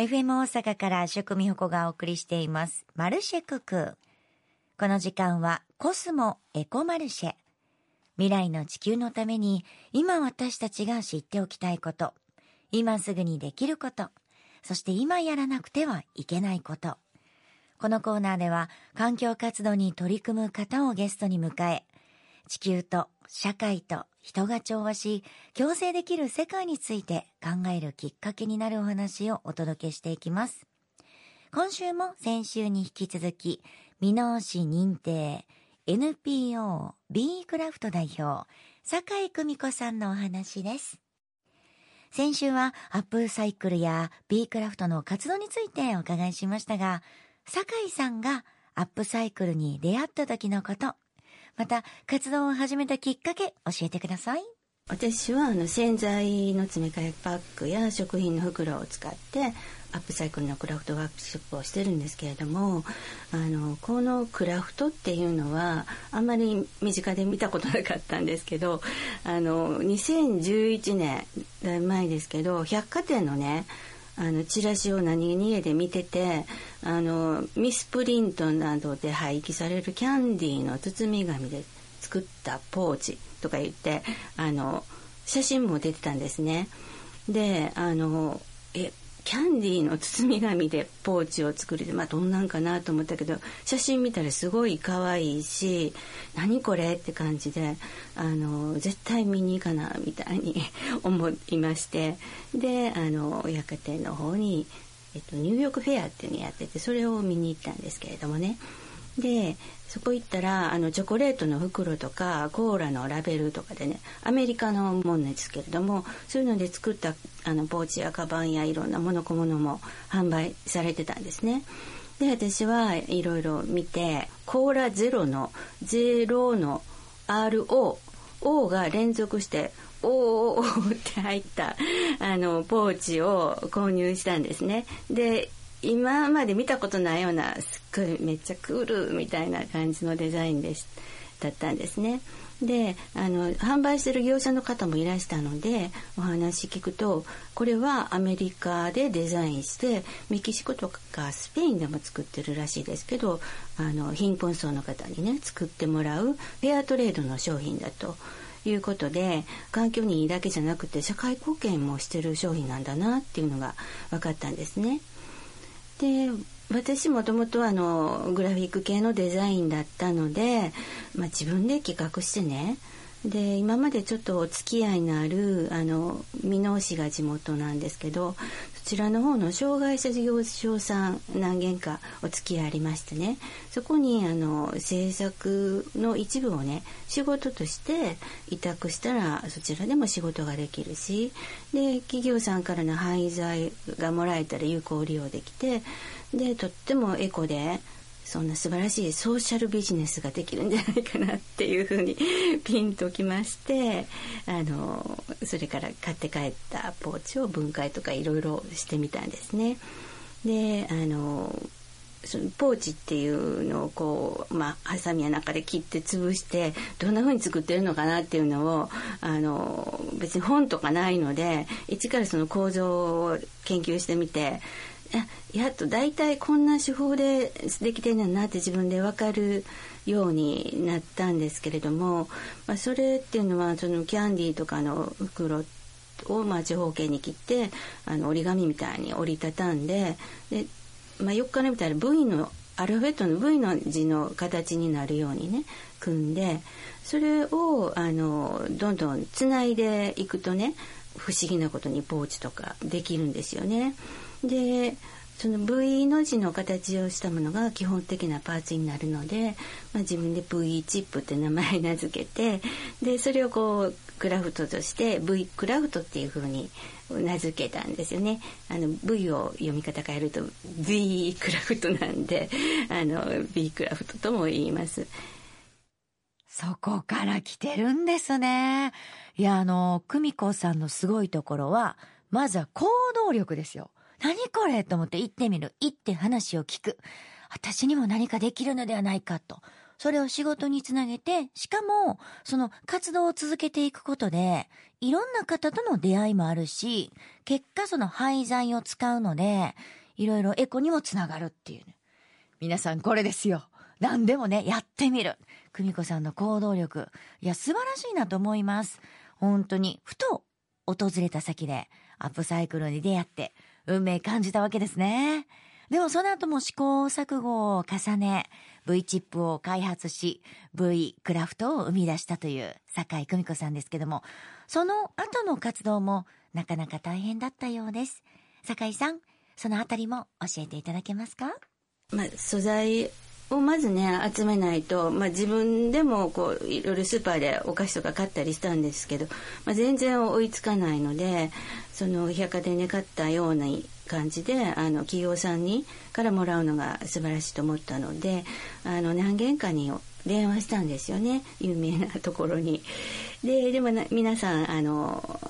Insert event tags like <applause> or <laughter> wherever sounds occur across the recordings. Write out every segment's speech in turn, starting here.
FM 大阪から食味ほこがお送りしています。マルシェクク。この時間はコスモエコマルシェ。未来の地球のために今私たちが知っておきたいこと。今すぐにできること。そして今やらなくてはいけないこと。このコーナーでは環境活動に取り組む方をゲストに迎え、地球と社会と人が調和し、共生できる世界について考えるきっかけになるお話をお届けしていきます。今週も先週に引き続き、美濃市認定 NPO B クラフト代表、酒井久美子さんのお話です。先週はアップサイクルや B クラフトの活動についてお伺いしましたが、酒井さんがアップサイクルに出会った時のこと、また活動を始めたきっかけ教えてください。私はあの洗剤の詰め替えパックや食品の袋を使ってアップサイクルのクラフトワークショップをしてるんですけれどもあのこのクラフトっていうのはあんまり身近で見たことなかったんですけどあの2011年だいぶ前ですけど百貨店のねあのチラシを何気に家で見ててあのミスプリントなどで廃棄されるキャンディーの包み紙で作ったポーチとか言ってあの写真も出てたんですね。であのえキャンディーの包み紙でポーチを作りでまあどんなんかなと思ったけど写真見たらすごい可愛いし何これって感じであの絶対見に行かなみたいに <laughs> 思いましてであの百貨店の方に、えっと、ニューヨークフェアっていうのやっててそれを見に行ったんですけれどもね。でそこ行ったらあのチョコレートの袋とかコーラのラベルとかでねアメリカのものですけれどもそういうので作ったあのポーチやカバンやいろんなもの小物も販売されてたんですね。で私はいろいろ見てコーラゼロのゼロの RO O が連続しておーおーって入ったあのポーチを購入したんですね。で今まで見たことないようなすっごいめっちゃクールみたいな感じのデザインでしだったんですね。であの販売してる業者の方もいらしたのでお話聞くとこれはアメリカでデザインしてメキシコとかスペインでも作ってるらしいですけどあの貧困層の方にね作ってもらうフェアトレードの商品だと。いうことで環境にいいだけじゃなくて社会貢献もしてる商品なんだなっていうのが分かったんですね。で私もともとあのグラフィック系のデザインだったので、まあ、自分で企画してね。で今までちょっとお付き合いのあるあの箕面市が地元なんですけどそちらの方の障害者事業所さん何件かお付き合いありましてね。そこにあの制作の一部をね仕事として委託したらそちらでも仕事ができるしで企業さんからの廃材がもらえたら有効利用できてでとってもエコでそんな素晴らしいソーシャルビジネスができるんじゃないかなっていうふうに <laughs> ピンときましてあのそれから買って帰ったポーチを分解とかいろいろしてみたんですね。であのそのポーチっていうのをこう、まあ、ハサミや中で切って潰してどんな風に作ってるのかなっていうのをあの別に本とかないので一からその構造を研究してみてやっと大体こんな手法でできてるんだなって自分で分かるようになったんですけれども、まあ、それっていうのはそのキャンディーとかの袋をまあ長方形に切ってあの折り紙みたいに折りたたんでで、まあ、よくから見たら V のアルファベットの V の字の形になるようにね組んでそれをあのどんどんつないでいくとね不思議なことにポーチとかできるんですよね。でその V の字の形をしたものが基本的なパーツになるので、まあ、自分で V チップって名前名付けてでそれをこうクラフトとして V クラフトっていう風に名付けたんですよね。あの V を読み方変えると V クラフトなんであの B クラフトとも言います。そこから来てるんですね。いや、あの、久美子さんのすごいところは、まずは行動力ですよ。何これと思って行ってみる。行って話を聞く。私にも何かできるのではないかと。それを仕事につなげて、しかも、その活動を続けていくことで、いろんな方との出会いもあるし、結果その廃材を使うので、いろいろエコにもつながるっていう、ね。皆さんこれですよ。何でもね、やってみる。久美子さんの行動力。いや、素晴らしいなと思います。本当に、ふと訪れた先でアップサイクルに出会って、運命感じたわけですね。でもその後も試行錯誤を重ね、V チップを開発し、V クラフトを生み出したという酒井久美子さんですけども、その後の活動もなかなか大変だったようです。酒井さん、そのあたりも教えていただけますか？まあ、素材をまずね集めないと、まあ、自分でもこういろいろスーパーでお菓子とか買ったりしたんですけど、まあ、全然追いつかないのでその百貨店で買ったような感じであの企業さんにからもらうのが素晴らしいと思ったのであの何軒かに電話したんですよね有名なところに。ででも皆さんあの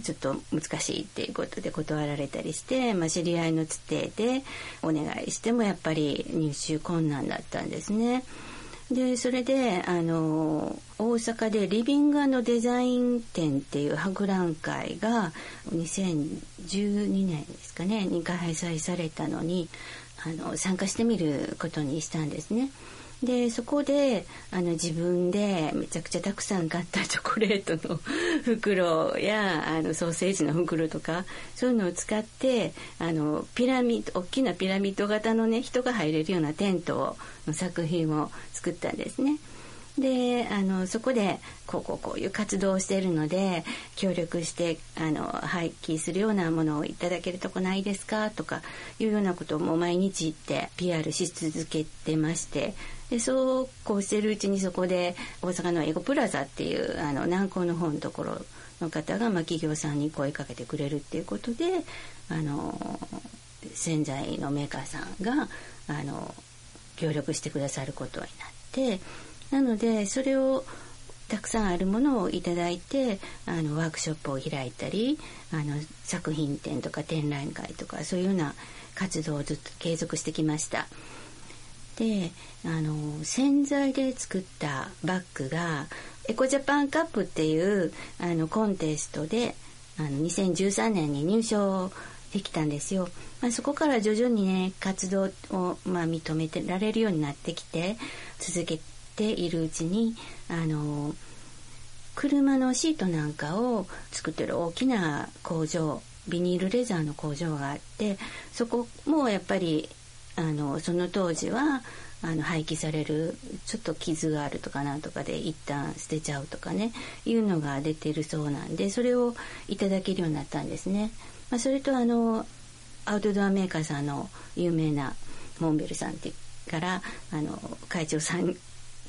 ちょっと難しいっていうことで断られたりして、まあ、知り合いのつてでお願いしてもやっぱり入手困難だったんですね。でそれであの大阪でリビングデザイン展っていう博覧会が2012年ですかねに開催されたのにあの参加してみることにしたんですね。でそこであの自分でめちゃくちゃたくさん買ったチョコレートの <laughs> 袋やあのソーセージの袋とかそういうのを使ってあのピラミッド大きなピラミッド型のね人が入れるようなテントの作品を作ったんですね。であのそこでこうこうこういう活動をしているので協力してあの廃棄するようなものをいただけるとこないですか？とかいうようなことも毎日言って PR し続けてましてでそうこうしてるうちにそこで大阪のエゴプラザっていうあの南港の方のところの方が、まあ、企業さんに声かけてくれるっていうことであの洗剤のメーカーさんがあの協力してくださることになってなのでそれをたくさんあるものをいただいてあのワークショップを開いたりあの作品展とか展覧会とかそういうような活動をずっと継続してきました。であの洗剤で作ったバッグがエコジャパンカップっていうあのコンテストであの2013年に入賞できたんですよ。まあ、そこから徐々にね活動を、まあ、認めてられるようになってきて続けているうちにあの車のシートなんかを作ってる大きな工場ビニールレザーの工場があってそこもやっぱりあのその当時はあの廃棄されるちょっと傷があるとかなんとかで一旦捨てちゃうとかねいうのが出てるそうなんでそれをいただけるようになったんですね。まあ、それとあのアウトドアメーカーさんの有名なモンベルさんってからあの会長さん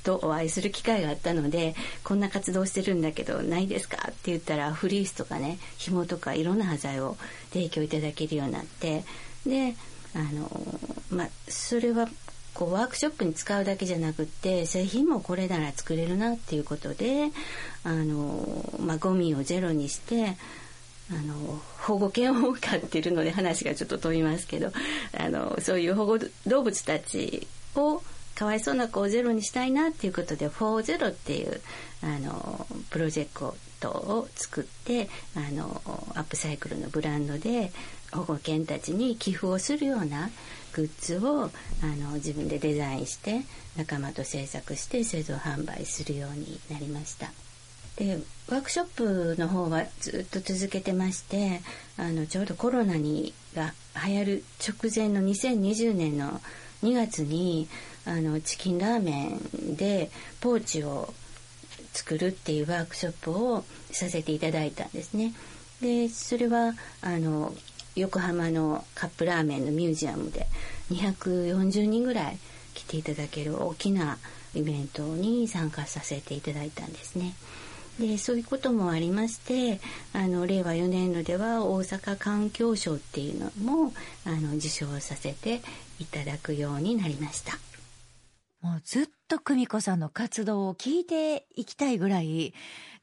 とお会いする機会があったのでこんな活動してるんだけどないですか？って言ったらフリースとかね紐とかいろんな端材を提供いただけるようになってであのまあそれはこうワークショップに使うだけじゃなくって製品もこれなら作れるなっていうことであの、まあ、ゴミをゼロにしてあの保護犬を飼ってるので話がちょっと飛びますけどあのそういう保護動物たちをかわいそうな子をゼロにしたいなっていうことで「フォーゼロっていうあのプロジェクトを作ってあのアップサイクルのブランドで保護犬たちに寄付をするようなグッズをあの自分でデザインして仲間と制作して製造販売するようになりました。でワークショップの方はずっと続けてましてあのちょうどコロナにが流行る直前の2020年の2月にあのチキンラーメンでポーチを作るっていうワークショップをさせていただいたんですね。でそれはあの横浜のカップラーメンのミュージアムで240人ぐらい来ていただける大きなイベントに参加させていただいたんですね。でそういうこともありましてあの令和4年度では大阪環境省っていうのもあの受賞させていただくようになりました。もうずっと久美子さんの活動を聞いていきたいぐらい、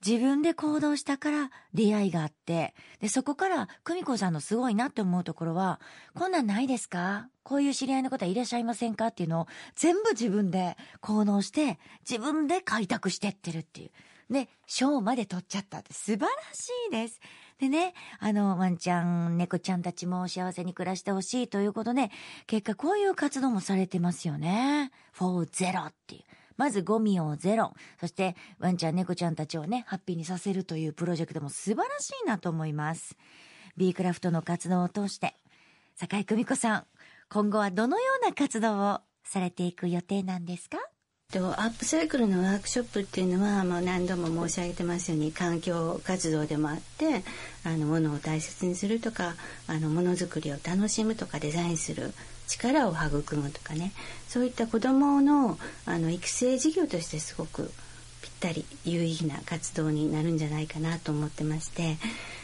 自分で行動したから出会いがあって、で、そこから久美子さんのすごいなって思うところは、こんなんないですか？こういう知り合いの方いらっしゃいませんか？っていうのを全部自分で行動して、自分で開拓してってるっていう。で、賞まで取っちゃったって素晴らしいです。でね、あの、ワンちゃん、猫ちゃんたちも幸せに暮らしてほしいということで、結果こういう活動もされてますよね。フォーゼロっていう。まずゴミをゼロ。そして、ワンちゃん、猫ちゃんたちをね、ハッピーにさせるというプロジェクトも素晴らしいなと思います。B クラフトの活動を通して、坂井久美子さん、今後はどのような活動をされていく予定なんですか？とアップサイクルのワークショップっていうのはもう何度も申し上げてますように環境活動でもあってあの物を大切にするとかあのものづくりを楽しむとかデザインする力を育むとかね。そういった子どものあの育成事業としてすごくぴったり有意義な活動になるんじゃないかなと思ってまして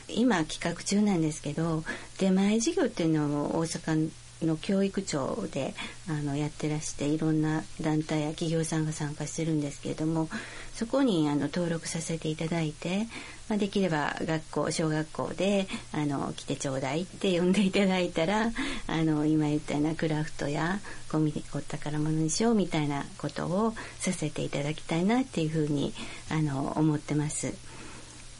今企画中なんですけど出前事業っていうのを大阪の教育庁であのやってらしていろんな団体や企業さんが参加してるんですけれどもそこにあの登録させていただいて、まあ、できれば学校小学校であの来てちょうだいって呼んでいただいたらあの今言ったようなクラフトやゴミお宝物にしようみたいなことをさせていただきたいなっていうふうにあの思ってます。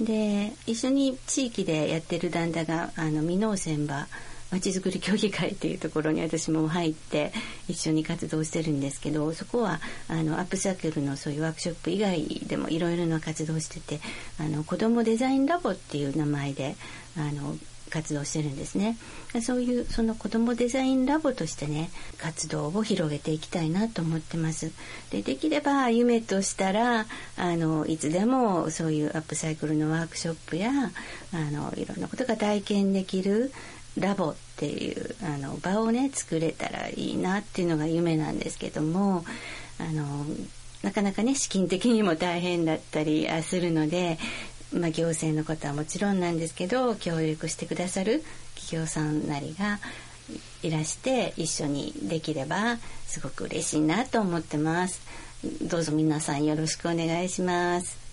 で一緒に地域でやってる団体があの箕面千葉まちづくり協議会っていうところに私も入って一緒に活動してるんですけどそこはあのアップサークルのそういうワークショップ以外でもいろいろな活動しててあの子どもデザインラボっていう名前であの活動してるんですね。そういうその子どもデザインラボとしてね活動を広げていきたいなと思ってます。でできれば夢としたらあのいつでもそういうアップサイクルのワークショップやあのいろんなことが体験できるラボっていうあの場をね作れたらいいなっていうのが夢なんですけどもあのなかなかね資金的にも大変だったりするので、まあ、行政のことはもちろんなんですけど協力してくださる企業さんなりがいらして一緒にできればすごく嬉しいなと思ってます。どうぞ皆さんよろしくお願いします。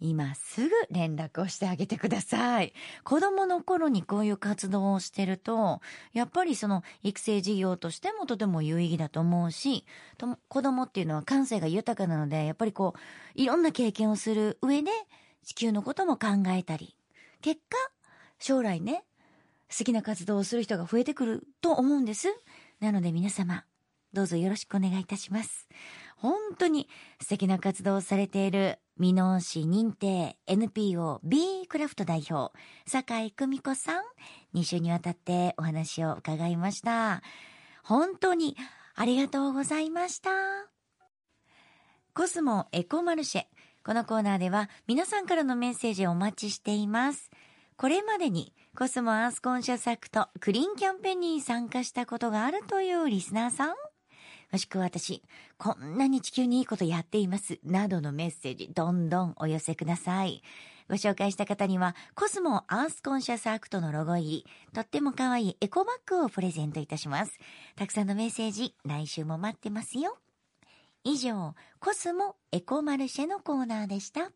今すぐ連絡をしてあげてください。子供の頃にこういう活動をしてると、やっぱりその育成事業としてもとても有意義だと思うし、と子供っていうのは感性が豊かなので、やっぱりこう、いろんな経験をする上で地球のことも考えたり、結果、将来ね、好きな活動をする人が増えてくると思うんです。なので皆様、どうぞよろしくお願いいたします。本当に素敵な活動をされている美濃市認定 NPO B クラフト代表、坂井久美子さん、2週にわたってお話を伺いました。本当にありがとうございました。コスモエコマルシェ。このコーナーでは皆さんからのメッセージをお待ちしています。これまでにコスモアースコンシャスアクトクリーンキャンペーンに参加したことがあるというリスナーさんもしくは私、こんなに地球にいいことやっています、などのメッセージ、どんどんお寄せください。ご紹介した方には、コスモアースコンシャスアクトのロゴ入り、とっても可愛いエコバッグをプレゼントいたします。たくさんのメッセージ、来週も待ってますよ。以上、コスモエコマルシェのコーナーでした。